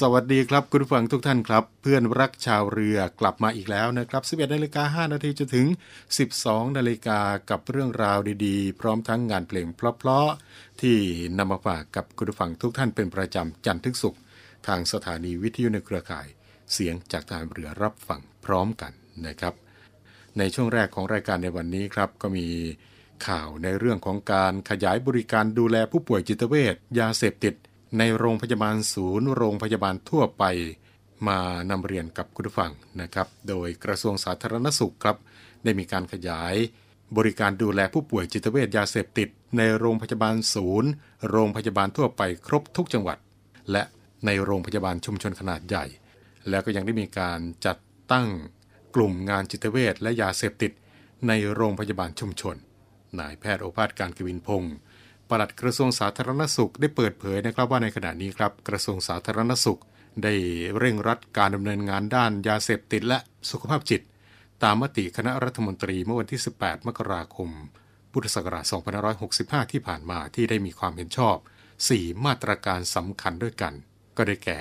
สวัสดีครับคุณผู้ฟังทุกท่านครับ เพื่อนรักชาวเรือกลับมาอีกแล้วนะครับ 11นาฬิกา5นาทีจนถึง 12นาฬิกากับเรื่องราวดีๆ พร้อมทั้งงานเพลงเพราะๆที่นำมาฝากกับคุณผู้ฟังทุกท่านเป็นประจำจันทร์ถึงศุกร์ทางสถานีวิทยุในเครือข่าย เสียงจากทารเรือรับฟังพร้อมกันนะครับ ในช่วงแรกของรายการในวันนี้ครับก็มีข่าวในเรื่องของการขยายบริการดูแลผู้ป่วยจิตเวชยาเสพติด ในโรงพยาบาลศูนย์ โรงพยาบาลทั่วไปมานำเรียนกับคุณผู้ฟังนะครับ โดยกระทรวงสาธารณสุขครับ ได้มีการขยาย บริการดูแลผู้ป่วยจิตเวชยาเสพติด ในโรงพยาบาลศูนย์ โรงพยาบาลทั่วไปครบทุกจังหวัด และในโรงพยาบาลชุมชนขนาดใหญ่ แล้วก็ยังได้มีการจัดตั้งกลุ่มงานจิตเวชและยาเสพติด ในโรงพยาบาลชุมชน นายแพทย์โอภาสการกวินพงศ์ ปลัดกระทรวงสาธารณสุขได้เปิดเผยนะครับว่าในขณะนี้ครับกระทรวงสาธารณสุข ได้เร่งรัดการดำเนินงานด้านยาเสพติดและสุขภาพจิต ตามมติคณะรัฐมนตรีเมื่อวันที่ 18 มกราคม พุทธศักราช 2565 ที่ผ่านมาที่ได้มีความเห็นชอบ 4 มาตรการสำคัญด้วยกัน ก็ได้แก่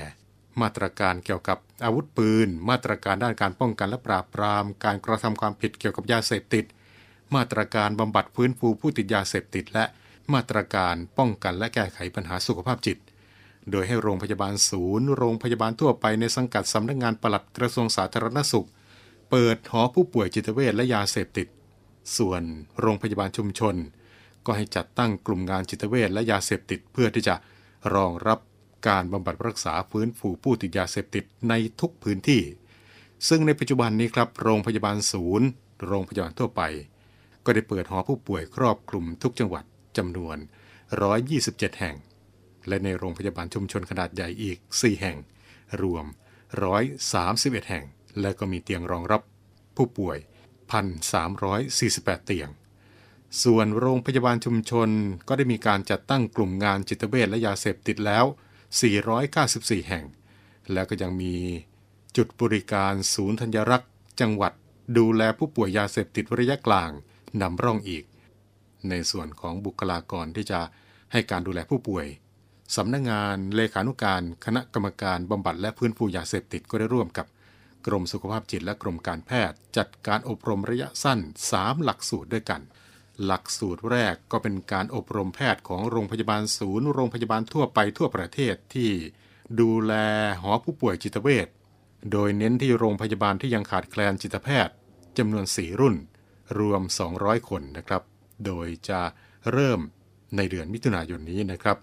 มาตรการเกี่ยวกับอาวุธปืน มาตรการด้านการป้องกันและปราบปราม การกระทำความผิดเกี่ยวกับยาเสพติด มาตรการบำบัดฟื้นฟูผู้ติดยาเสพติดและ มาตรการป้องกันและแก้ไขปัญหาสุขภาพจิต โดยให้โรงพยาบาลศูนย์ โรงพยาบาลทั่วไปในสังกัดสำนักงานปลัดกระทรวงสาธารณสุข เปิดหอผู้ป่วยจิตเวชและยาเสพติด ส่วนโรงพยาบาลชุมชน ก็ให้จัดตั้งกลุ่มงานจิตเวชและยาเสพติด เพื่อที่จะรองรับการบำบัดรักษาฟื้นฟูผู้ติดยาเสพติดในทุกพื้นที่ ซึ่งในปัจจุบันนี้ครับ โรงพยาบาลศูนย์ โรงพยาบาลทั่วไป ก็ได้เปิดหอผู้ป่วยครอบคลุมทุกจังหวัด จำนวน 127 แห่ง และในโรงพยาบาลชุมชนขนาดใหญ่อีก 4 แห่ง รวม 131 แห่ง และก็มีเตียงรองรับผู้ป่วย 1,348 เตียง ส่วนโรงพยาบาลชุมชนก็ได้มีการจัดตั้งกลุ่มงานจิตเวชและยาเสพติดแล้ว 494 แห่ง แล้วก็ยังมีจุดบริการศูนย์ธัญรักษ์ จังหวัดดูแลผู้ป่วยยาเสพติดระยะกลางนำร่องอีก ในส่วนของบุคลากรที่จะให้การดูแลผู้ป่วย สำนักงงานเลขานุการคณะกรรมการบำบัดและพื้นฟูยาเสพติดก็ได้ร่วมกับกรมสุขภาพจิตและกรมการแพทย์ จัดการอบรมระยะสั้น 3 หลักสูตรด้วยกัน หลักสูตรแรกก็เป็นการอบรมแพทย์ของโรงพยาบาลศูนย์ โรงพยาบาลทั่วไปทั่วประเทศที่ดูแลหอผู้ป่วยจิตเวช โดยเน้นที่โรงพยาบาลที่ยังขาดแคลนจิตแพทย์จำนวน 4 รุ่น รวม 200 คนนะครับ โดยจะเริ่มในเดือนมิถุนายนนี้นะครับ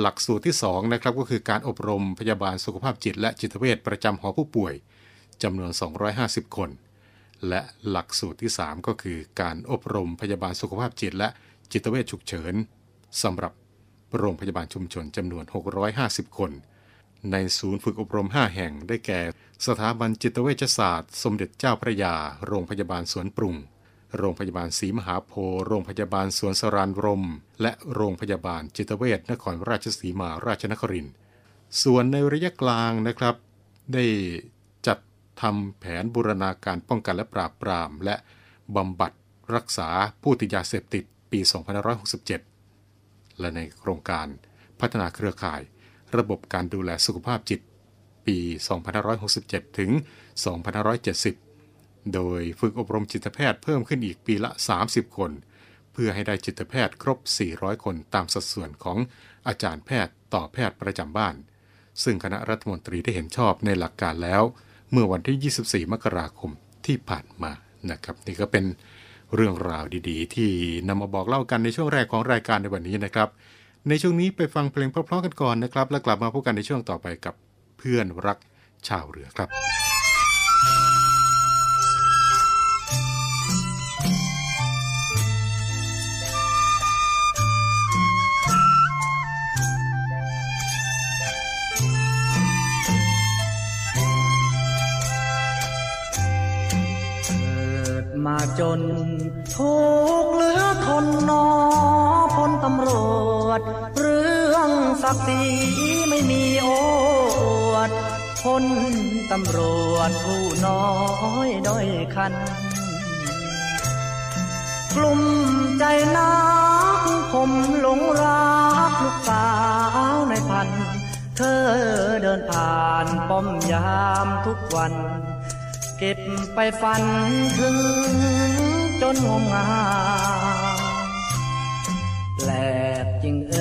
หลักสูตรที่2นะครับก็คือการอบรมพยาบาลสุขภาพจิต และจิตเวชประจำหอผู้ป่วยจำนวน 250 คน และหลักสูตรที่ 3 ก็คือการอบรมพยาบาลสุขภาพจิต และจิตเวชฉุกเฉินสำหรับโรงพยาบาลชุมชนจำนวน 650 คน ในศูนย์ฝึกอบรม 5 แห่งได้แก่ สถาบันจิตเวชศาสตร์ สมเด็จเจ้าพระยา โรงพยาบาลสวนปรุง โรงพยาบาลศรีมหาโพธิ์โรงพยาบาลสวนสรานรม และโรงพยาบาลจิตเวชนครราชสีมาราชนครินทร์ส่วนในระยะกลางนะครับ ได้จัดทำแผนบูรณาการป้องกันและปราบปราม และบำบัดรักษาผู้ติดยาเสพติดปี 2567 และในโครงการพัฒนาเครือข่าย ระบบการดูแลสุขภาพจิต ปี 2567 ถึง 2570 โดยฝึกอบรมจิตแพทย์เพิ่มขึ้นอีกปีละ 30 คน เพื่อให้ได้จิตแพทย์ครบ 400 คนตามสัดส่วนของอาจารย์แพทย์ต่อแพทย์ประจำบ้าน ซึ่งคณะรัฐมนตรีได้เห็นชอบในหลักการแล้ว เมื่อวันที่ 24 มกราคมที่ผ่านมานะครับ นี่ก็เป็นเรื่องราวดี ๆ ที่นำมาบอกเล่ากันในช่วงแรกของรายการในวันนี้นะครับ ในช่วงนี้ไปฟังเพลงเพราะๆกันก่อนนะครับ แล้วกลับมาพบกันในช่วงต่อไปกับเพื่อนรักชาวเรือครับ จนทุกข์เหลือทนนอพลตำรวจ เรื่องศักดิ์ศรีไม่มีโอวดพลตำรวจผู้น้อยด้อยคัน กลุ่มใจนักผมหลงรักลูกสาวในพัน เธอเดินผ่านป้อมยามทุกวัน เก็บไปฝันถึง จนงมงายแปลกจริงเอ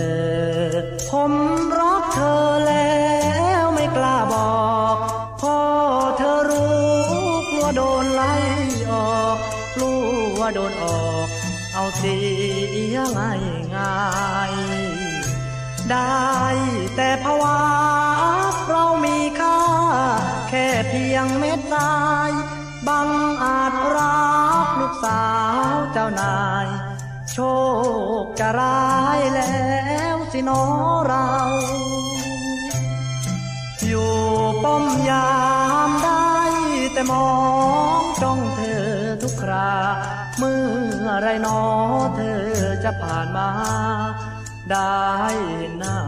อ ผมรักเธอแล้วไม่กล้าบอกพอเธอรู้กลัวโดนไล่ออกกลัวโดนออก เอาเสียง่ายง่ายได้แต่ภาวะเรามีค่า แค่เพียงเม็ดทรายบังอาจรักลูกสาวเจ้านาย โชคจะร้ายแล้วสิน้อเรา อยู่ป้อมยามได้แต่มองจ้องเธอทุกครา เมื่อไรหนอเธอจะผ่านมา ได้เห็นหน้า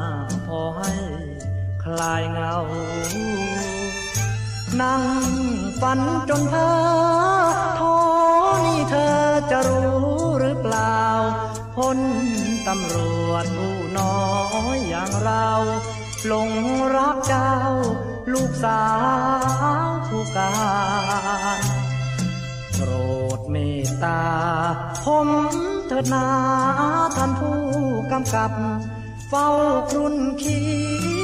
พอให้คลายเงานั่งฝันจนเพ้อทนี่ เธอจะรู้หรือเปล่าพลตำรวจผู้น้อยอย่างเราหลงรักเจ้า ลูกสาวผู้การโปรดเมตตา ผมเถิดนาท่านผู้กำกับ เฝ้าครุ่นคิ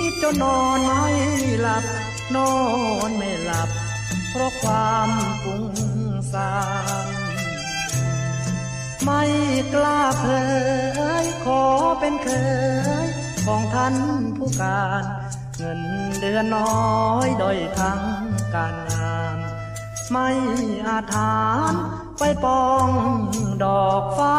ดจนนอนไม่หลับ นอนไม่หลับ เพราะความฟุ้งซ่าน ไม่กล้าเผยขอเป็นเคยของท่านผู้การ เงินเดือนน้อยด้อยทั้งการงาน ไม่อาจฐานไปปองดอกฟ้า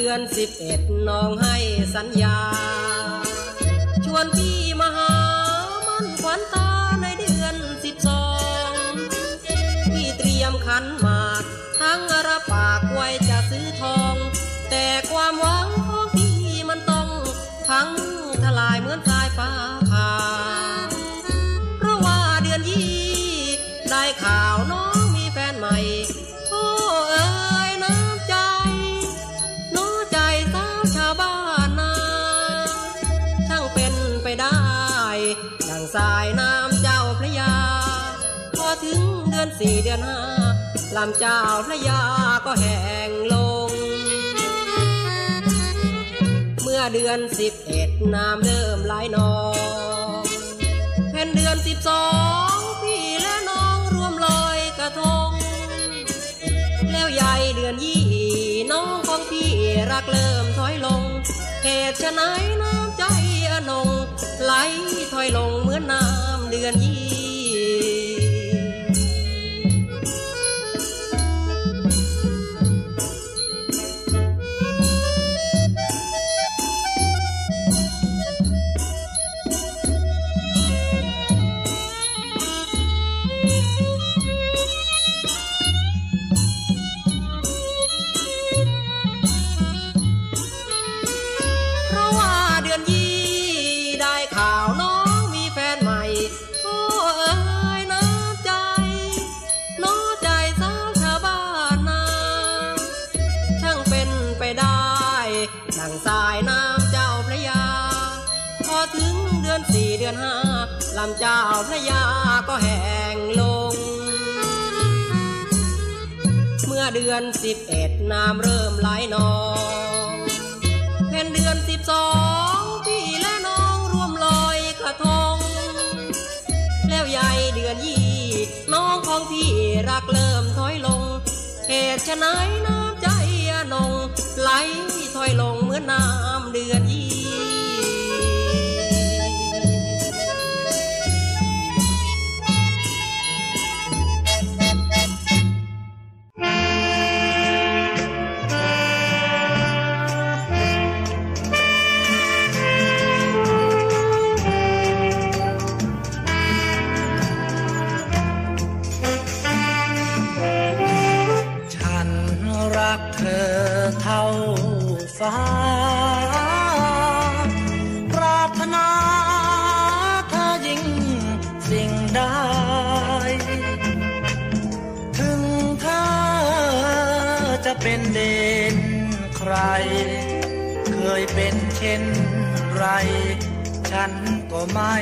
เดือนสิบเอ็ดน้องให้สัญญา ชวนพี่มหา สี่เดือนห้าลำเจ้าพระยาก็แห้งลง เมื่อเดือนสิบเอ็ดน้ำเริ่มไหลนองแผ่นเดือนสิบสองพี่และน้องรวมลอยกระทง แล้วใหญ่เดือนยี่น้องของพี่รักเริ่มถอยลงเหตุฉะไหนน้ำใจอนงไหลถอยลงเหมือนน้ำเดือนยี่ือนสี่เดือนห้าลำเจ้าพระยาก็แห้งลง เมื่อเดือนสิบเอ็ดน้ำเริ่มไหลนองเพ็นเดือนสิบสองพี่และน้องร่วมลอยกระทง แล้วใหญ่เดือนยี่น้องของพี่รักเริ่มถอยลงเหตุฉะไหนน้ำใจนองไหลถอยลงเมื่อน้ำเดือนยี่ เช่นไร ฉันก็ไม่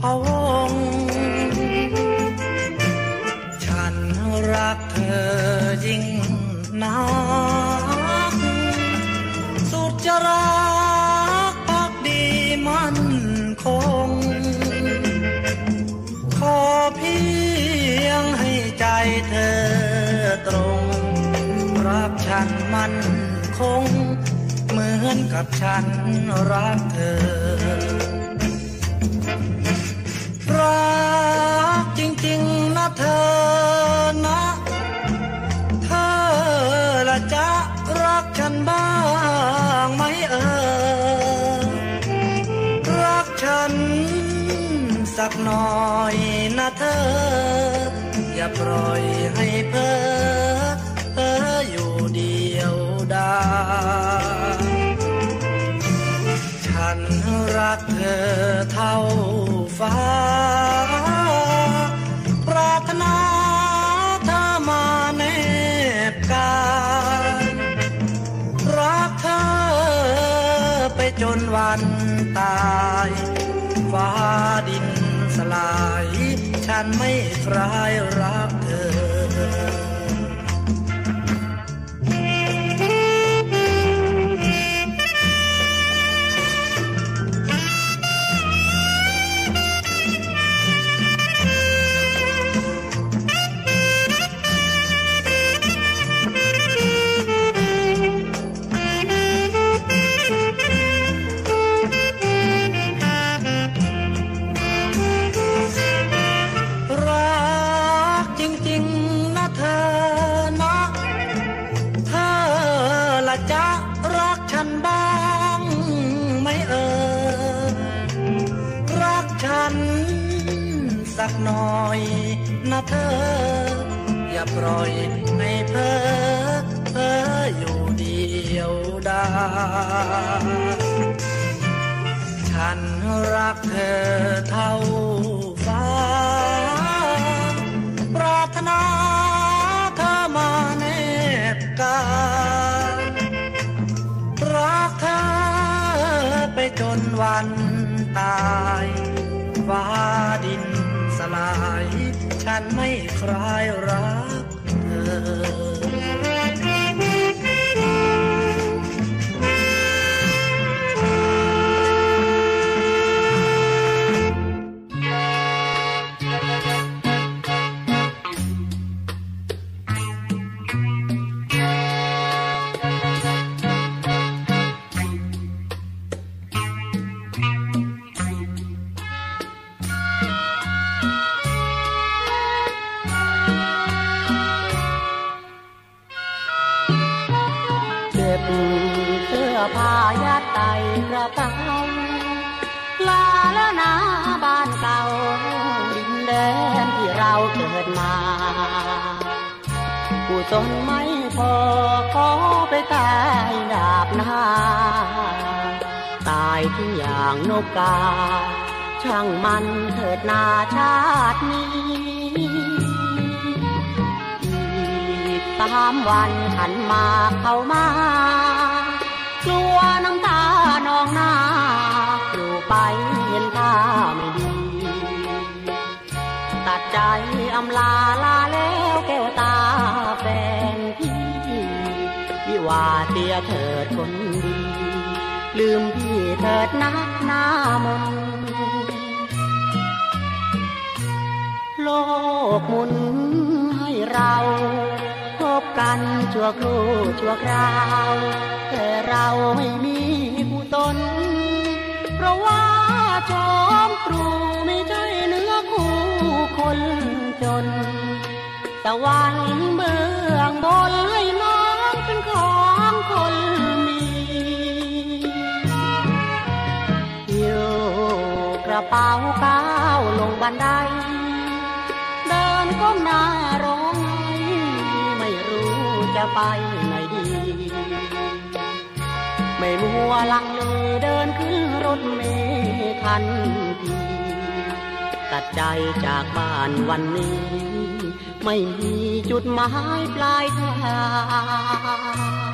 พะวง ฉันรักเธอยิ่งนัก สุดจะรักพักดีมันคง ขอเพียงให้ใจเธอตรง รักฉันมันคง มือนกับฉันรักเธอ รักจริงๆนะเธอนะ เธอละจะรักฉันบ้างไหมเออ รักฉันสักหน่อยนะเธอ อย่าปล่อย อเท่าฟ้า ปรารถนาเธอมาแนบกายรักเธอไปจนวันตายฟ้าดินสลาย ฉันไม่คลายรัก ฉัน สักหน่อยนะเธอ อย่าปล่อยให้เพ้อเพ้ออยู่เดียวดายฉันรักเธอเท่าฟ้า ปรารถนาเธอมาแนบการักเธอไปจนวันตาย ฟ้าดินสลาย ฉันไม่คลายรักเธอ จนไม่พอขอไปตายดาบหน้า ตายที่อย่างนกกา ช่างมันเถิดนาชาตินี้อีกสามวันขันมาเข้ามา กลัวน้ำตานองหน้าอยู่ไปเห็นท่าไม่ดี ตัดใจอำลาลา แก้วตาแฟนพี่วิวาเตียเถิดคนดี ลืมพี่เถิดนักหน้ามนโลกหมุนให้เราพบกันชั่วครู่ชั่วคราว แต่เราไม่มีผู้ตนเพราะว่าจอมปลูไม่ใช่เนื้อคู่คนจน ตะวันเบื้องบนให้น้องเป็นของคนมีอยู่กระเป๋าก้าวลงบันได เดินก้มหน้าร้องไม่รู้จะไปไหนดี ไม่มัวลังเลเดินขึ้นรถเมล์ทันทีตัดใจจากบ้านวันนี้ ไม่มีจุดหมายปลายทาง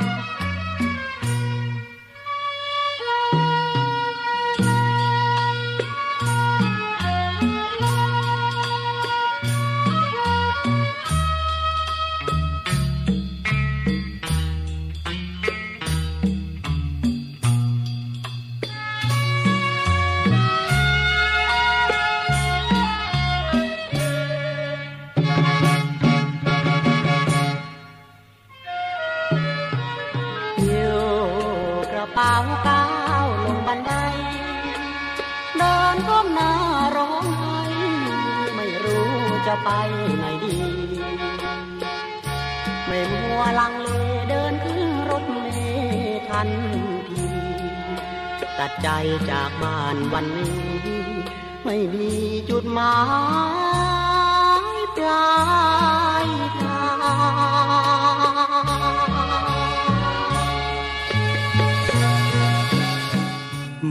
กระเป๋าก้าวลงบันไดเดินก้มหน้าร้องไห้ไม่รู้จะไปไหนดี ไม่มัวลังเลเดินขึ้นรถเมล์ทันทีตัดใจจากบ้านวันนี้ ไม่มีจุดหมายปลายทาง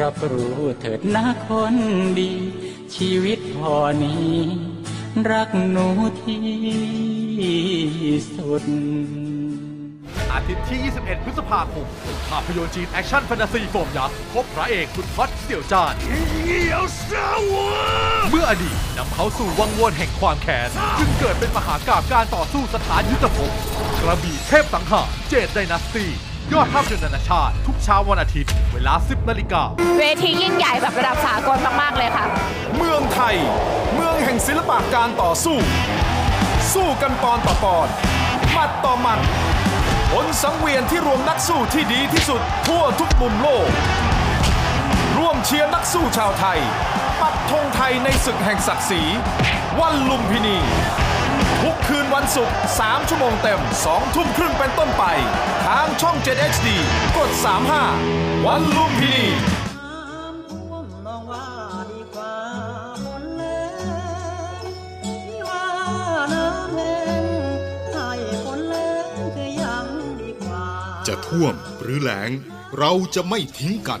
รับรู้เถิดนะคนดี ชีวิตพอนี้ รักหนูที่สุด อาทิตย์ที่ 21 พฤษภาคมภาพยนตร์จีนแอคชั่นแฟนตาซีโฟมยักษ์พบพระเอกคุณท็อตเสี่ยวจานเมื่ออดีตนำเขาสู่วังวนแห่งความแค้นจึงเกิดเป็นมหากาบการต่อสู้สถานยุทธภพกระบี่เทพสังหารเจดไดนาสตี ยอดภาพยนตร์นานาชาติ ทุกเช้าวันอาทิตย์ เวลา 10นาฬิกา เวทียิ่งใหญ่แบบระดับสากลมากๆเลยค่ะ เมืองไทย เมืองแห่งศิลปะการต่อสู้ สู้กันปอนต่อปอนหมัดต่อหมัดผลสังเวียนที่รวมนักสู้ที่ดีที่สุด ทั่วทุกมุมโลก ร่วมเชียร์นักสู้ชาวไทย ปักธงไทยในศึกแห่งศักดิ์ศรีวันลุมพินี ทุกคืนวันศุกร์ 3 ชั่วโมงเต็ม 2 ทุ่มครึ่งเป็นต้นไป ทางช่อง 7 HD กด 35 วันลุมพินีจะท่วมหรือแหลงเราจะไม่ทิ้งกัน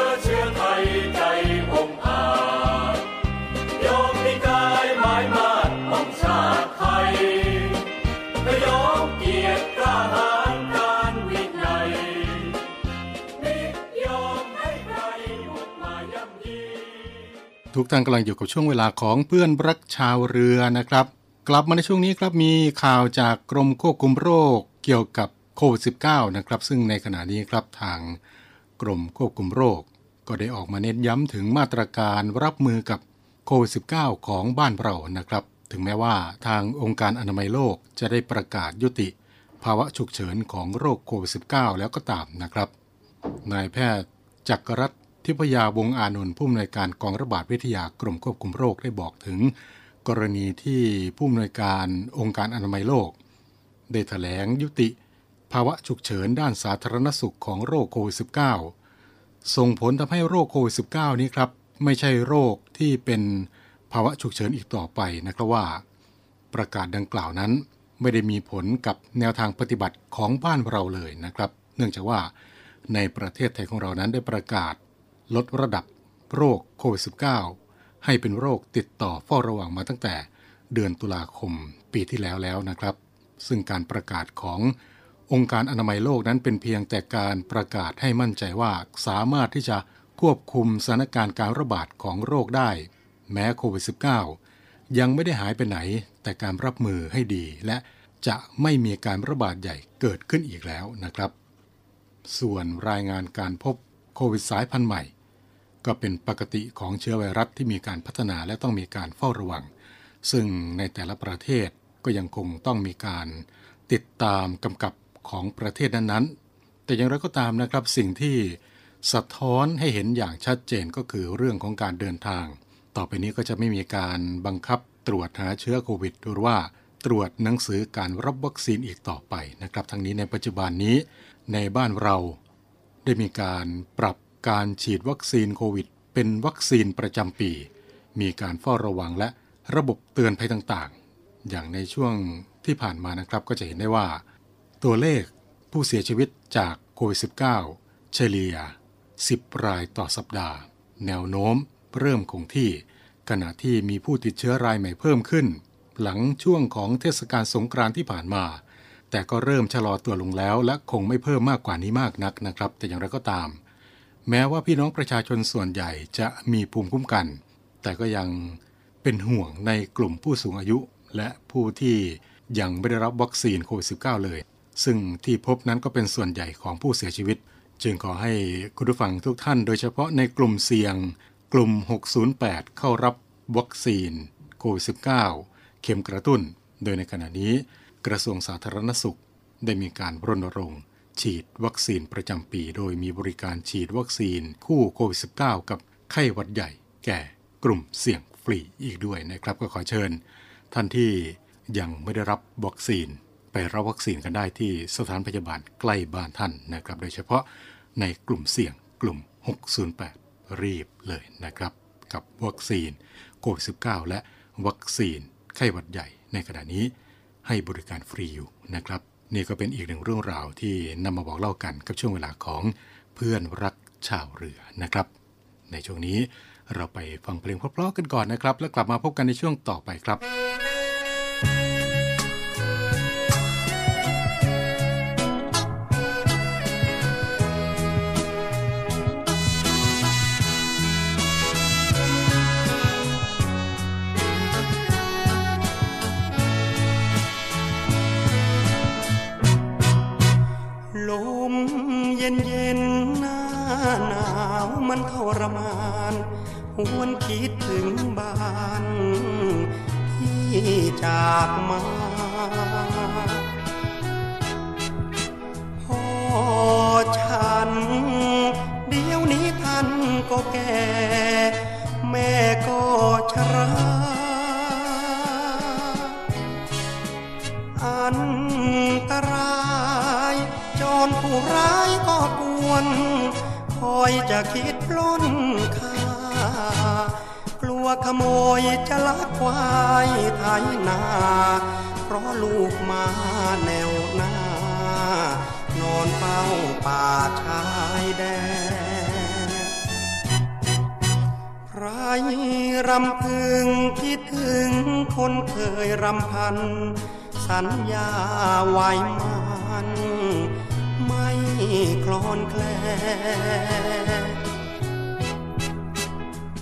ทุกท่านกำลังอยู่กับช่วงเวลาของเพื่อนรักชาวเรือนะครับ กลับมาในช่วงนี้ครับมีข่าวจากกรมควบคุมโรคเกี่ยวกับโควิด -19 นะครับ ซึ่งในขณะนี้ครับทางกรมควบคุมโรค ก็ได้ออกมาเน้นย้ำถึงมาตรการรับมือกับโควิด -19 ของบ้านเรานะครับ ถึงแม้ว่าทางองค์การอนามัยโลกจะได้ประกาศยุติ ภาวะฉุกเฉินของโรคโควิด -19 แล้วก็ตามนะครับนายแพทย์จักรรัตน์ ทิพยาวงอานนท์ผู้อำนวยการกองระบาดวิทยากรมควบคุมโรคได้บอกถึง กรณีที่ผู้อำนวยการองค์การอนามัยโลก ได้แถลงยุติ ภาวะฉุกเฉินด้านสาธารณสุขของโรคโควิด -19 ส่งผลทำให้โรคโควิด -19 นี้ครับ ไม่ใช่โรคที่เป็นภาวะฉุกเฉินอีกต่อไปนะครับว่า ประกาศดังกล่าวนั้นไม่ได้มีผลกับแนวทางปฏิบัติของบ้านเราเลยนะครับ เนื่องจากว่าในประเทศไทยของเรานั้นได้ประกาศ ลดระดับโรคโควิด -19 ให้เป็นโรคติดต่อเฝ้าระวังมาตั้งแต่เดือนตุลาคมปีที่แล้วแล้วนะครับ ซึ่งการประกาศขององค์การอนามัยโลกนั้นเป็นเพียงแต่การประกาศให้มั่นใจว่าสามารถที่จะควบคุมสถานการณ์การระบาดของโรคได้ แม้โควิด -19 ยังไม่ได้หายไปไหน แต่การรับมือให้ดี และจะไม่มีการระบาดใหญ่เกิดขึ้นอีกแล้วนะครับ ส่วนรายงานการพบโควิดสายพันธุ์ใหม่ ก็เป็นปกติของเชื้อไวรัสที่มีการพัฒนาและต้องมีการเฝ้าระวัง ซึ่งในแต่ละประเทศก็ยังคงต้องมีการติดตามกำกับของประเทศนั้นๆ แต่อย่างไรก็ตามนะครับสิ่งที่สะท้อนให้เห็นอย่างชัดเจนก็คือเรื่องของการเดินทาง ต่อไปนี้ก็จะไม่มีการบังคับตรวจหาเชื้อโควิดหรือว่าตรวจหนังสือการรับวัคซีนอีกต่อไปนะครับ ทั้งนี้ในปัจจุบันนี้ในบ้านเราได้มีการปรับ การฉีดวัคซีนโควิด เป็นวัคซีนประจำปี มีการเฝ้าระวังและระบบเตือนภัยต่างๆ อย่างในช่วงที่ผ่านมานะครับก็จะเห็นได้ว่า ตัวเลขผู้เสียชีวิตจากโควิด -19 เฉลี่ย 10 รายต่อสัปดาห์ แนวโน้มเริ่มคงที่ ขณะที่มีผู้ติดเชื้อรายใหม่เพิ่มขึ้น หลังช่วงของเทศกาลสงกรานต์ที่ผ่านมา แต่ก็เริ่มชะลอตัวลงแล้ว และคงไม่เพิ่มมากกว่านี้มากนักนะครับ แต่อย่างไรก็ตาม แม้ว่าพี่น้องประชาชนส่วนใหญ่จะมีภูมิคุ้มกัน แต่ก็ยังเป็นห่วงในกลุ่มผู้สูงอายุ และผู้ที่ยังไม่ได้รับวัคซีนโควิด -19 เลย ซึ่งที่พบนั้นก็เป็นส่วนใหญ่ของผู้เสียชีวิต จึงขอให้คุณผู้ฟังทุกท่าน โดยเฉพาะในกลุ่มเสี่ยง กลุ่ม 608 เข้ารับวัคซีนโควิด -19 เข็มกระตุ้น โดยในขณะนี้ กระทรวงสาธารณสุขได้มีการรณรงค์ ฉีดวัคซีนประจำปี โดยมีบริการฉีดวัคซีนคู่โควิด -19 กับไข้หวัดใหญ่แก่กลุ่มเสี่ยงฟรีอีกด้วยนะครับ ก็ขอเชิญ ท่านที่ยังไม่ได้รับวัคซีน ไปรับวัคซีนกันได้ที่สถานพยาบาลใกล้บ้านท่านนะครับ โดยเฉพาะในกลุ่มเสี่ยงกลุ่ม 608 รีบเลยนะครับ กับวัคซีนโควิด -19 และวัคซีนไข้หวัดใหญ่ในขณะนี้ให้บริการฟรีอยู่นะครับ นี่ก็เป็นอีกหนึ่งเรื่องราวที่นำมาบอกเล่ากันกับช่วงเวลาของเพื่อนรักชาวเรือนะครับ ในช่วงนี้เราไปฟังเพลงเพราะๆกันก่อนนะครับ แล้วกลับมาพบกันในช่วงต่อไปครับ คลอนแคลน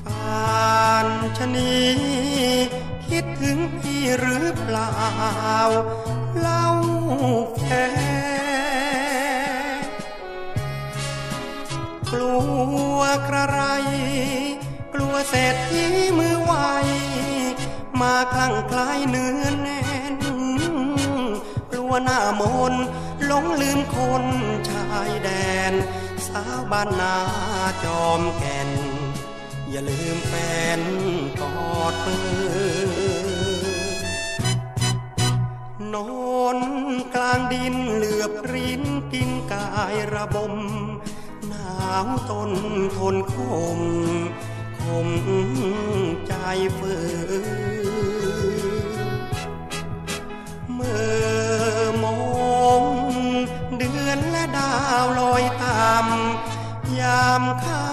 ปานชนีคิดถึงพี่หรือเปล่า เล่าแฟนกลัวกระไร กลัวเศรษฐีมือไวมาคลั่งคล้ายเนื้อแน่น กลัวหน้ามนต์ หลงลืมคนชายแดน สาวบ้านนาจอมแก่น อย่าลืมแฟนกอดมือนอนกลางดินเหลือบรินกินกายระบม หนาวตนทนคมคมใจฝืนเมื่อ เดือนและดาวลอยตามยามค่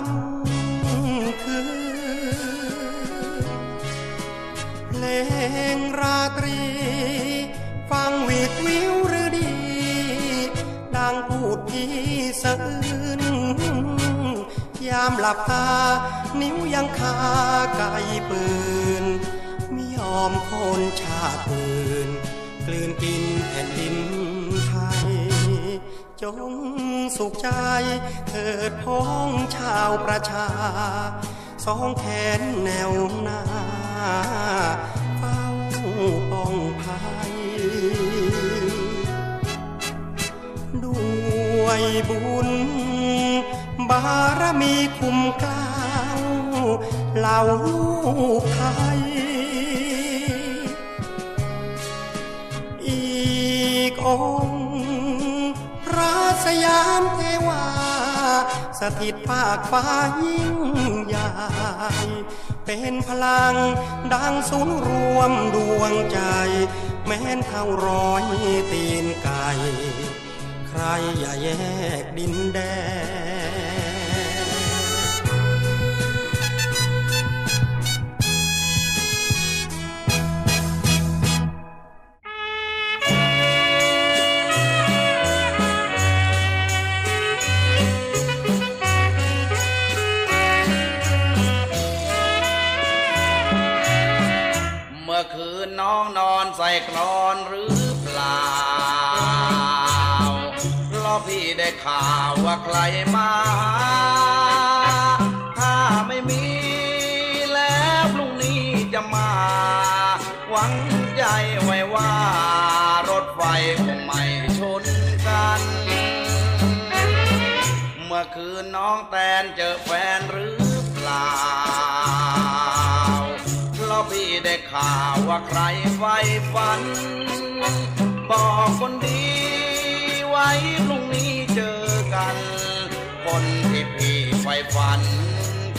ำคืนเพลงราตรี ฟังวีดวิวหรือดี ดังพูดพี่สะอื้นยามหลับตา นิ้วยังคาไกปืนไม่ยอมคนชาติอื่นกลืนกินแผ่นดิน จงสุขใจเถิดพ้องชาวประชา สองแขนแนวหน้าเฝ้าป้องภัยด้วยบุญ บารมีคุ้มกล้าวเหล่าลูกไทยอีกอง ยามเทวา สถิตภาคฟ้ายิ่งใหญ่ เป็นพลังดังศูนย์รวมดวงใจ แม้นเท่าร้อยตีนไก่ ใครอย่าแยกดินแดน ใส่กรอนหรือเปล่าเพราะพี่ได้ข่าวว่าใครมา ถ้าไม่มีแล้วพรุ่งนี้จะมา หวังใจไว้ว่ารถไฟคงไม่ชนกัน เมื่อคืนน้องแตนเจอแฟนหรือ ข่าวว่าใครไฟฝัน บอกคนดีไว้พรุ่งนี้เจอกัน คนที่พี่ไฟฝัน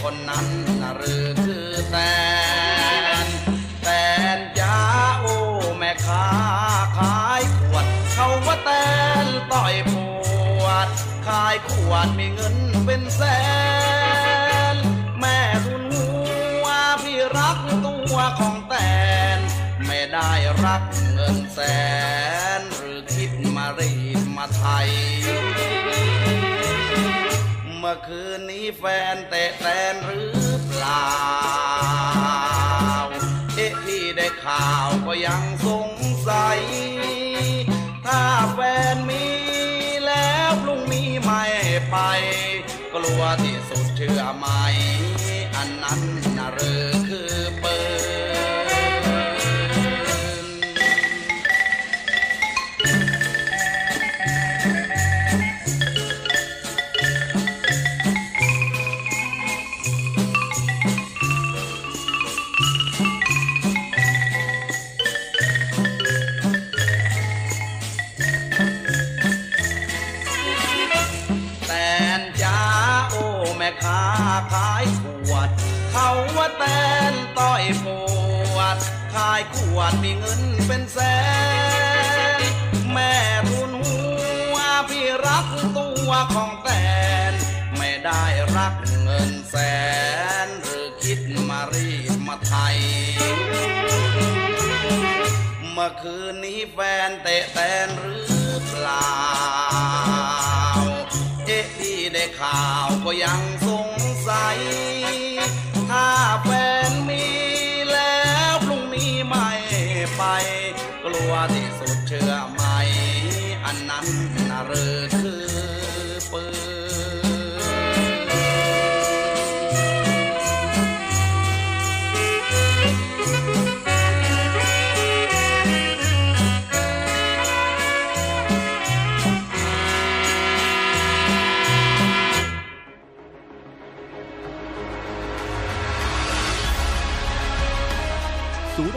คนนั้นน่ะหรือคือแตนแตนจ้าโอ้แม่ค้าขายขวด เขาว่าแตนต่อยปวด ขายขวดมีเงินเป็นแสน รักเงินแสน หรือคิดมารีดมาไทย เมื่อคืนนี้แฟนเตะแตนหรือเปล่า เอ๊ะพี่ได้ข่าวก็ยังสงสัย ถ้าแฟนมีแล้วพรุ่งนี้ไม่ไป กลัวที่สุดเชื่อไหม อันนั้นายขวดมีเงินเป็นแสน แม่ทุนหัวพี่รักตัวของแตน ไม่ได้รักเงินแสน หรือคิดมารีดมาไทย เมื่อคืนนี้แฟนเตะแตนหรือเปล่า เอ๊ะพี่ได้ข่าวก็ยังสงสัย ที่สุดเชื่อไหม อันนั้นนะหรือคือปืน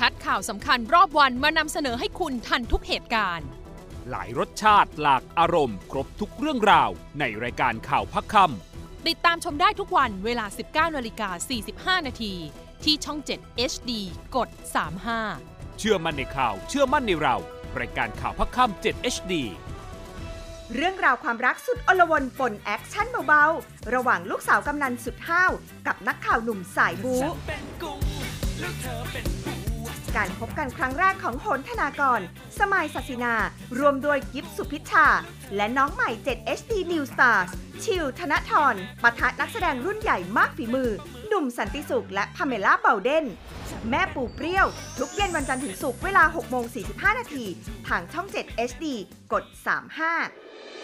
คัดข่าวสำคัญรอบวันมานำเสนอให้คุณทันทุกเหตุการณ์ หลายรสชาติหลากอารมณ์ ครบทุกเรื่องราวในรายการข่าวพักคติดตามชมได้ทุกวันเวลา 19นาฬิกา45 นาที ที่ช่อง 7 HD กด 35เชื่อมั่นในข่าวเชื่อมั่นในเรา รายการข่าวภาคค่ำ่ำ7 HD เรื่องราวความรักสุดอลวนปนแอคชั่นเบาๆ ระหว่างลูกสาวกำนันสุดห้าว กับนักข่าวหนุ่มสายบู๊ การพบกันครั้งแรกของโหนธนากร สมายศศินา รวมโดยกิฟสุพิชชา และน้องใหม่ 7 HD New Stars ชิวธนทรปะทะนักแสดงรุ่นใหญ่มากฝีมือ หนุ่มสันติสุขและพาเมล่าเบาเดน แม่ปู่เปรี้ยว ทุกเย็นวันจันทร์ถึงศุกร์เวลา6โมง45 นาที ทางช่อง 7 HD กด 35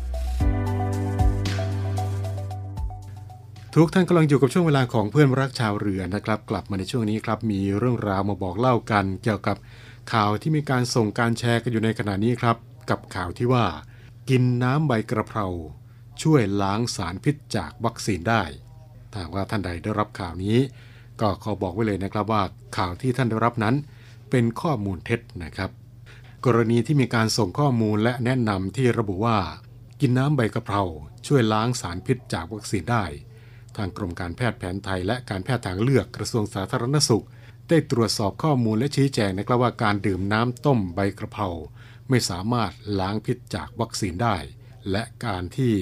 ทุกท่านกำลังอยู่กับช่วงเวลาของเพื่อนรักชาวเรือนะครับ กลับมาในช่วงนี้ครับมีเรื่องราวมาบอกเล่ากัน เกี่ยวกับข่าวที่มีการส่งการแชร์กันอยู่ในขณะนี้ครับ กับข่าวที่ว่า กินน้ำใบกระเพราช่วยล้างสารพิษจากวัคซีนได้ถ้าหากว่าท่านใดได้รับข่าวนี้ ก็ขอบอกไว้เลยนะครับว่าข่าวที่ท่านได้รับนั้น เป็นข้อมูลเท็จนะครับ กรณีที่มีการส่งข้อมูลและแนะนำที่ระบุว่า กินน้ำใบกระเพราช่วยล้างสารพิษจากวัคซีนได้ ทางกรมการแพทย์แผนไทยและการแพทย์ทางเลือกกระทรวงสาธารณสุข ได้ตรวจสอบข้อมูลและชี้แจงนะครับว่าการดื่มน้ำต้มใบกระเพราไม่สามารถล้างพิษจากวัคซีนได้ และการที่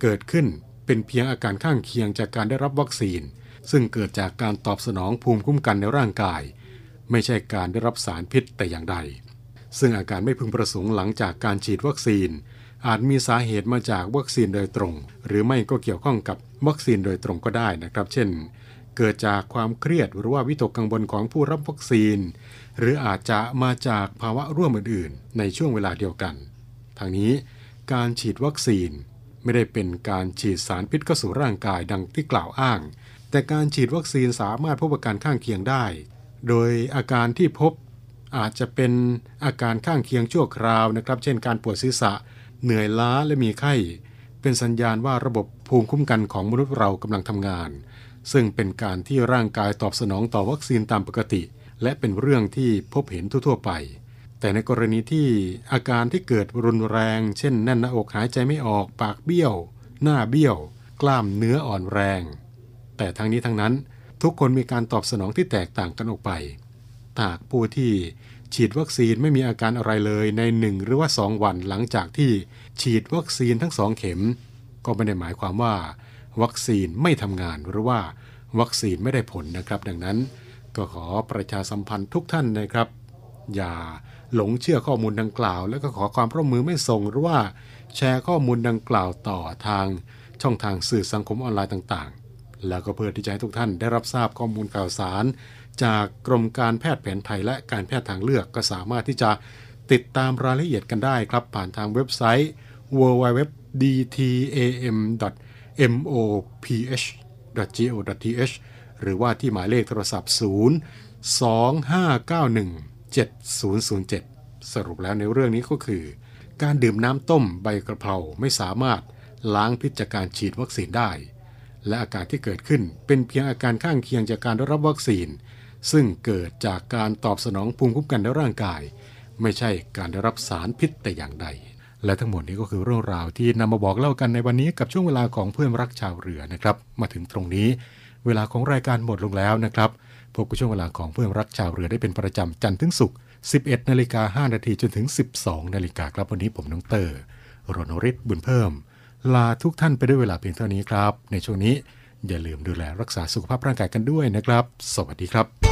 เกิดขึ้นเป็นเพียงอาการข้างเคียงจากการได้รับวัคซีน ซึ่งเกิดจากการตอบสนองภูมิคุ้มกันในร่างกาย ไม่ใช่การได้รับสารพิษแต่อย่างใด ซึ่งอาการไม่พึงประสงค์หลังจากการฉีดวัคซีน อาจมีสาเหตุมาจากวัคซีนโดยตรง หรือไม่ก็เกี่ยวข้องกับ วัคซีนโดยตรงก็ได้นะครับ เช่น เกิดจากความเครียดหรือว่าวิตกกังวลของผู้รับวัคซีน หรืออาจจะมาจากภาวะร่วมอื่นๆ ในช่วงเวลาเดียวกัน ทางนี้การฉีดวัคซีนไม่ได้เป็นการฉีดสารพิษเข้าสู่ร่างกายดังที่กล่าวอ้าง แต่การฉีดวัคซีนสามารถพบอาการข้างเคียงได้ โดยอาการที่พบอาจจะเป็นอาการข้างเคียงชั่วคราวนะครับ เช่นการปวดศีรษะ เหนื่อยล้าและมีไข้ เป็นสัญญาณว่าระบบ ภูมิคุ้มกันของมนุษย์เรากำลังทำงาน ซึ่งเป็นการที่ร่างกายตอบสนองต่อวัคซีนตามปกติ และเป็นเรื่องที่พบเห็นทั่วๆไป แต่ในกรณีที่อาการที่เกิดรุนแรง เช่นแน่นหน้าอกหายใจไม่ออกปากเบี้ยว หน้าเบี้ยว กล้ามเนื้ออ่อนแรง แต่ทั้งนี้ทั้งนั้นทุกคนมีการตอบสนองที่แตกต่างกันออกไปหากผู้ที่ฉีดวัคซีนไม่มีอาการอะไรเลยใน 1 หรือว่า 2 วันหลังจากที่ฉีดวัคซีนทั้งสองเข็ม ก็ไม่ได้หมายความว่า วัคซีนไม่ทำงานหรือว่าวัคซีนไม่ได้ผลนะครับ ดังนั้นก็ขอประชาสัมพันธ์ทุกท่านนะครับ อย่าหลงเชื่อข้อมูลดังกล่าว แล้วก็ขอความร่วมมือไม่ส่งหรือว่า แชร์ข้อมูลดังกล่าวต่อทางช่องทางสื่อสังคมออนไลน์ต่างๆ แล้วก็เพื่อที่จะให้ทุกท่านได้รับทราบข้อมูลข่าวสาร จากกรมการแพทย์แผนไทยและการแพทย์ทางเลือกก็สามารถที่จะติดตามรายละเอียดกันได้ครับ ผ่านทางเว็บไซต์ dtam.moph.go.th หรือว่าที่หมายเลขโทรศัพท์ 0 2591 7007 สรุปแล้วในเรื่องนี้ก็คือ การดื่มน้ำต้มใบกระเพราไม่สามารถล้างพิษจากการฉีดวัคซีนได้ และอาการที่เกิดขึ้นเป็นเพียงอาการข้างเคียงจากการได้รับวัคซีน ซึ่งเกิดจากการตอบสนองภูมิคุ้มกันในร่างกาย ไม่ใช่การได้รับสารพิษแต่อย่างใด และทั้งหมดนี้ก็คือเรื่องราวที่นำมาบอกเล่ากันในวันนี้กับช่วงเวลาของเพื่อนรักชาวเรือนะครับ มาถึงตรงนี้ เวลาของรายการหมดลงแล้วนะครับพบกับช่วงเวลาของเพื่อนรักชาวเรือได้เป็นประจำจันทร์ถึงศุกร์ 11 นาฬิกา 5 นาทีจนถึง 12 นาฬิกาครับวันนี้ผมน้องเตอร์รณฤทธิ์บุญเพิ่ม ลาทุกท่านไปด้วยเวลาเพียงเท่านี้ครับ ในช่วงนี้อย่าลืมดูแลรักษาสุขภาพร่างกายกันด้วยนะครับ สวัสดีครับ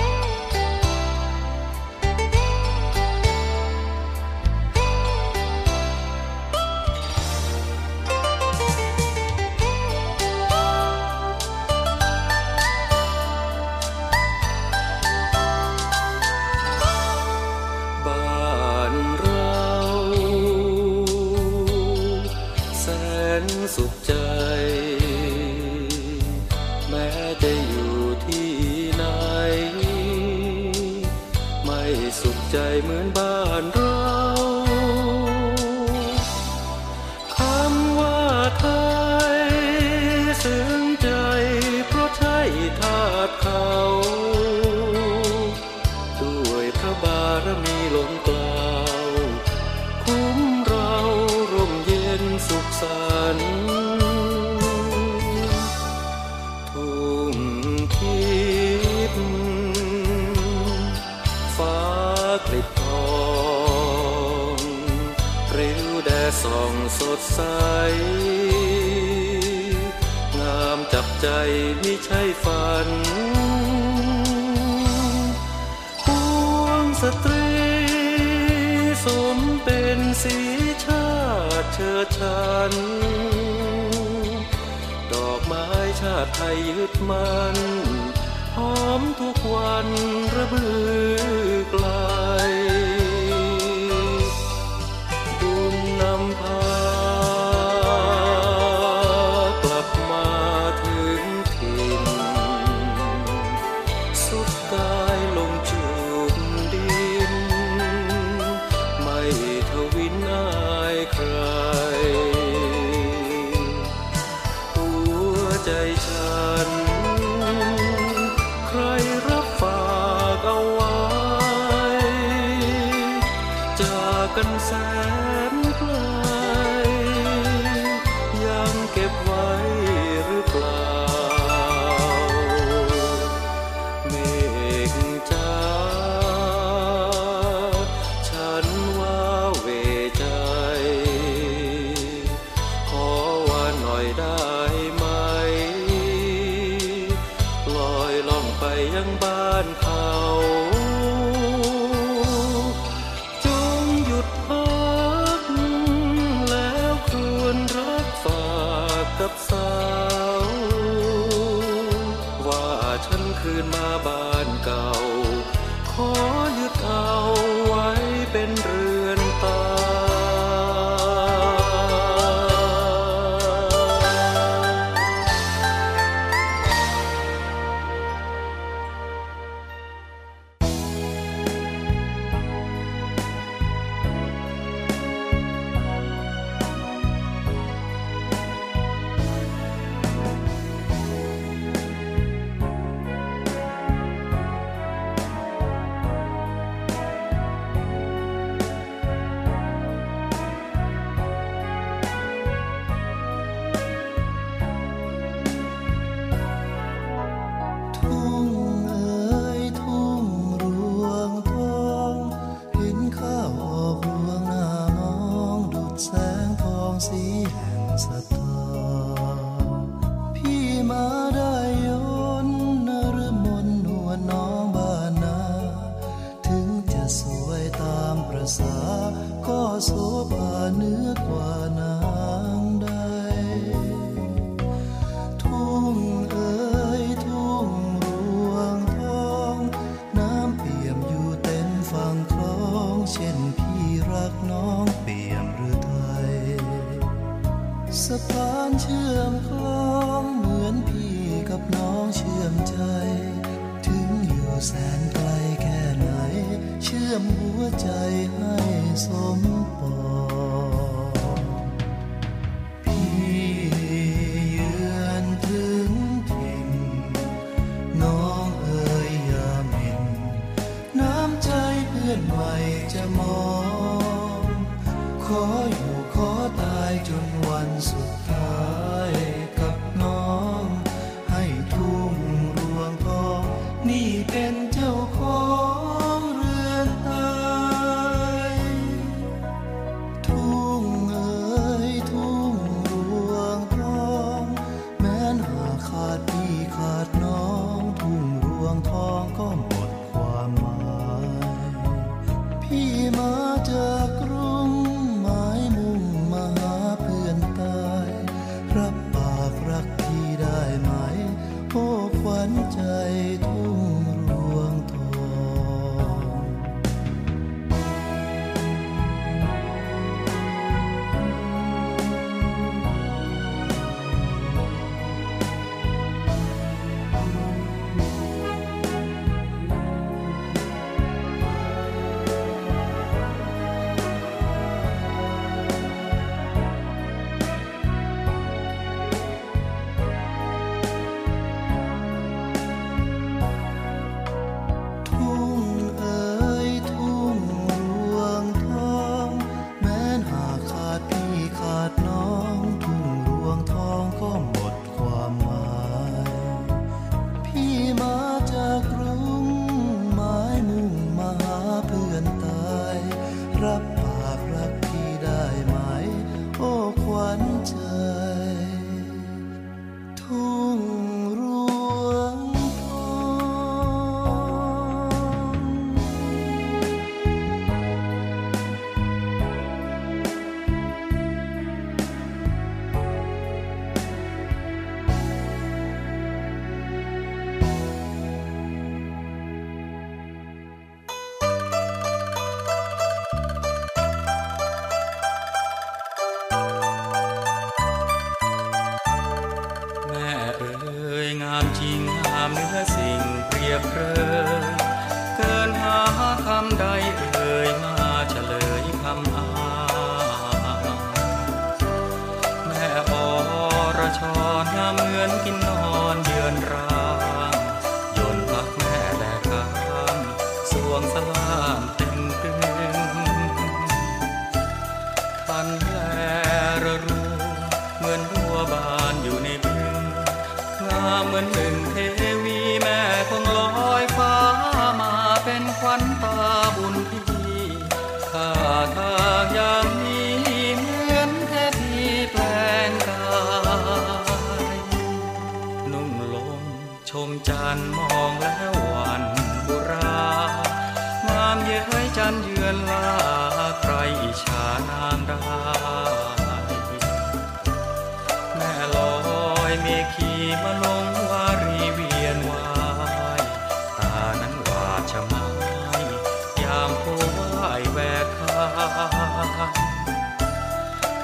Up.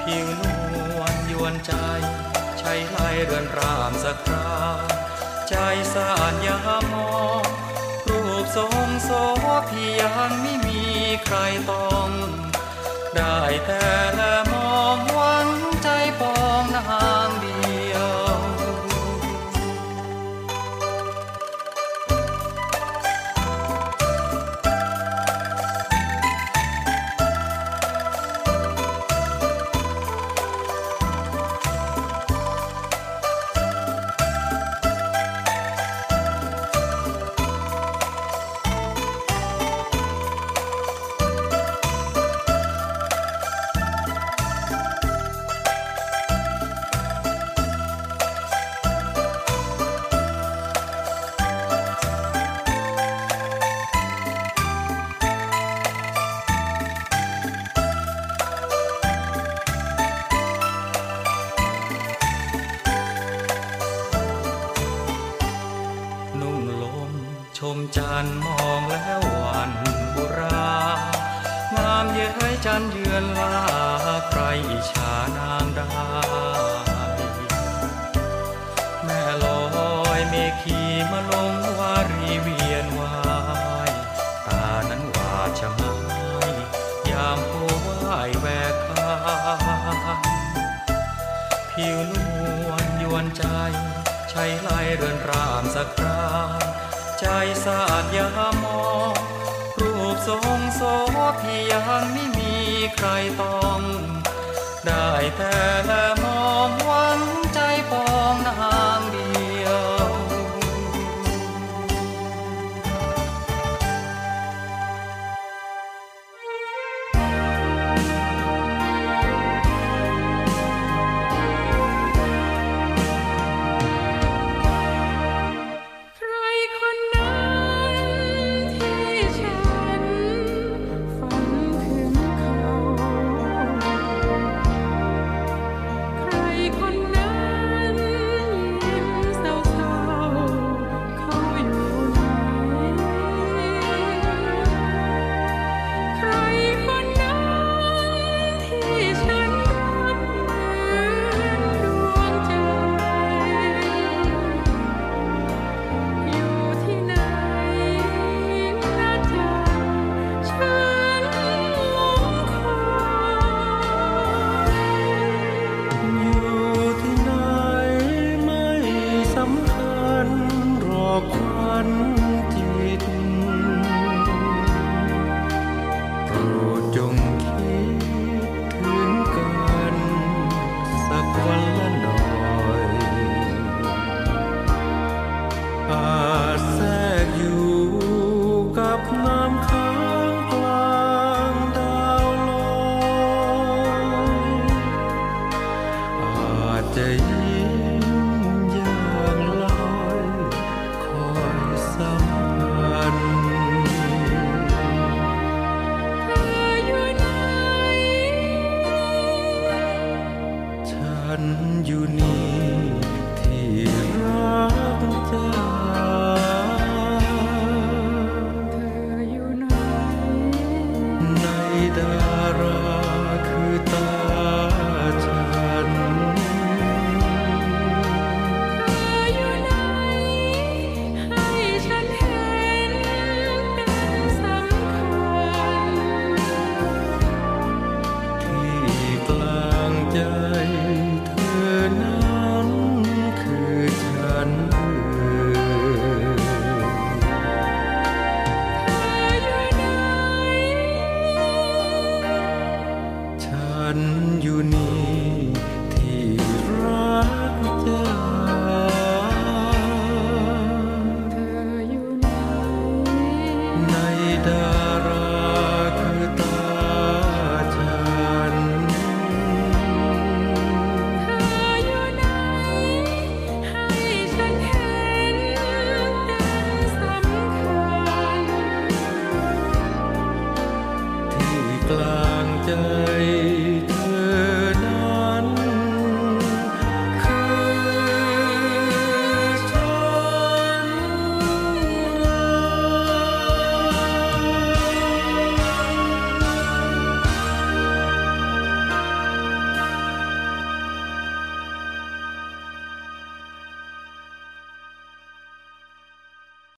ผิวนวลยวนใจ ใช้ไล่เรือนรามสักคราใจสานยามมองรูปทรงโสพิยานไม่มีใครต้อง ได้แต่ละมองว่า ทรงโสที่ยังไม่มีใครต้อง ได้แต่มองว่า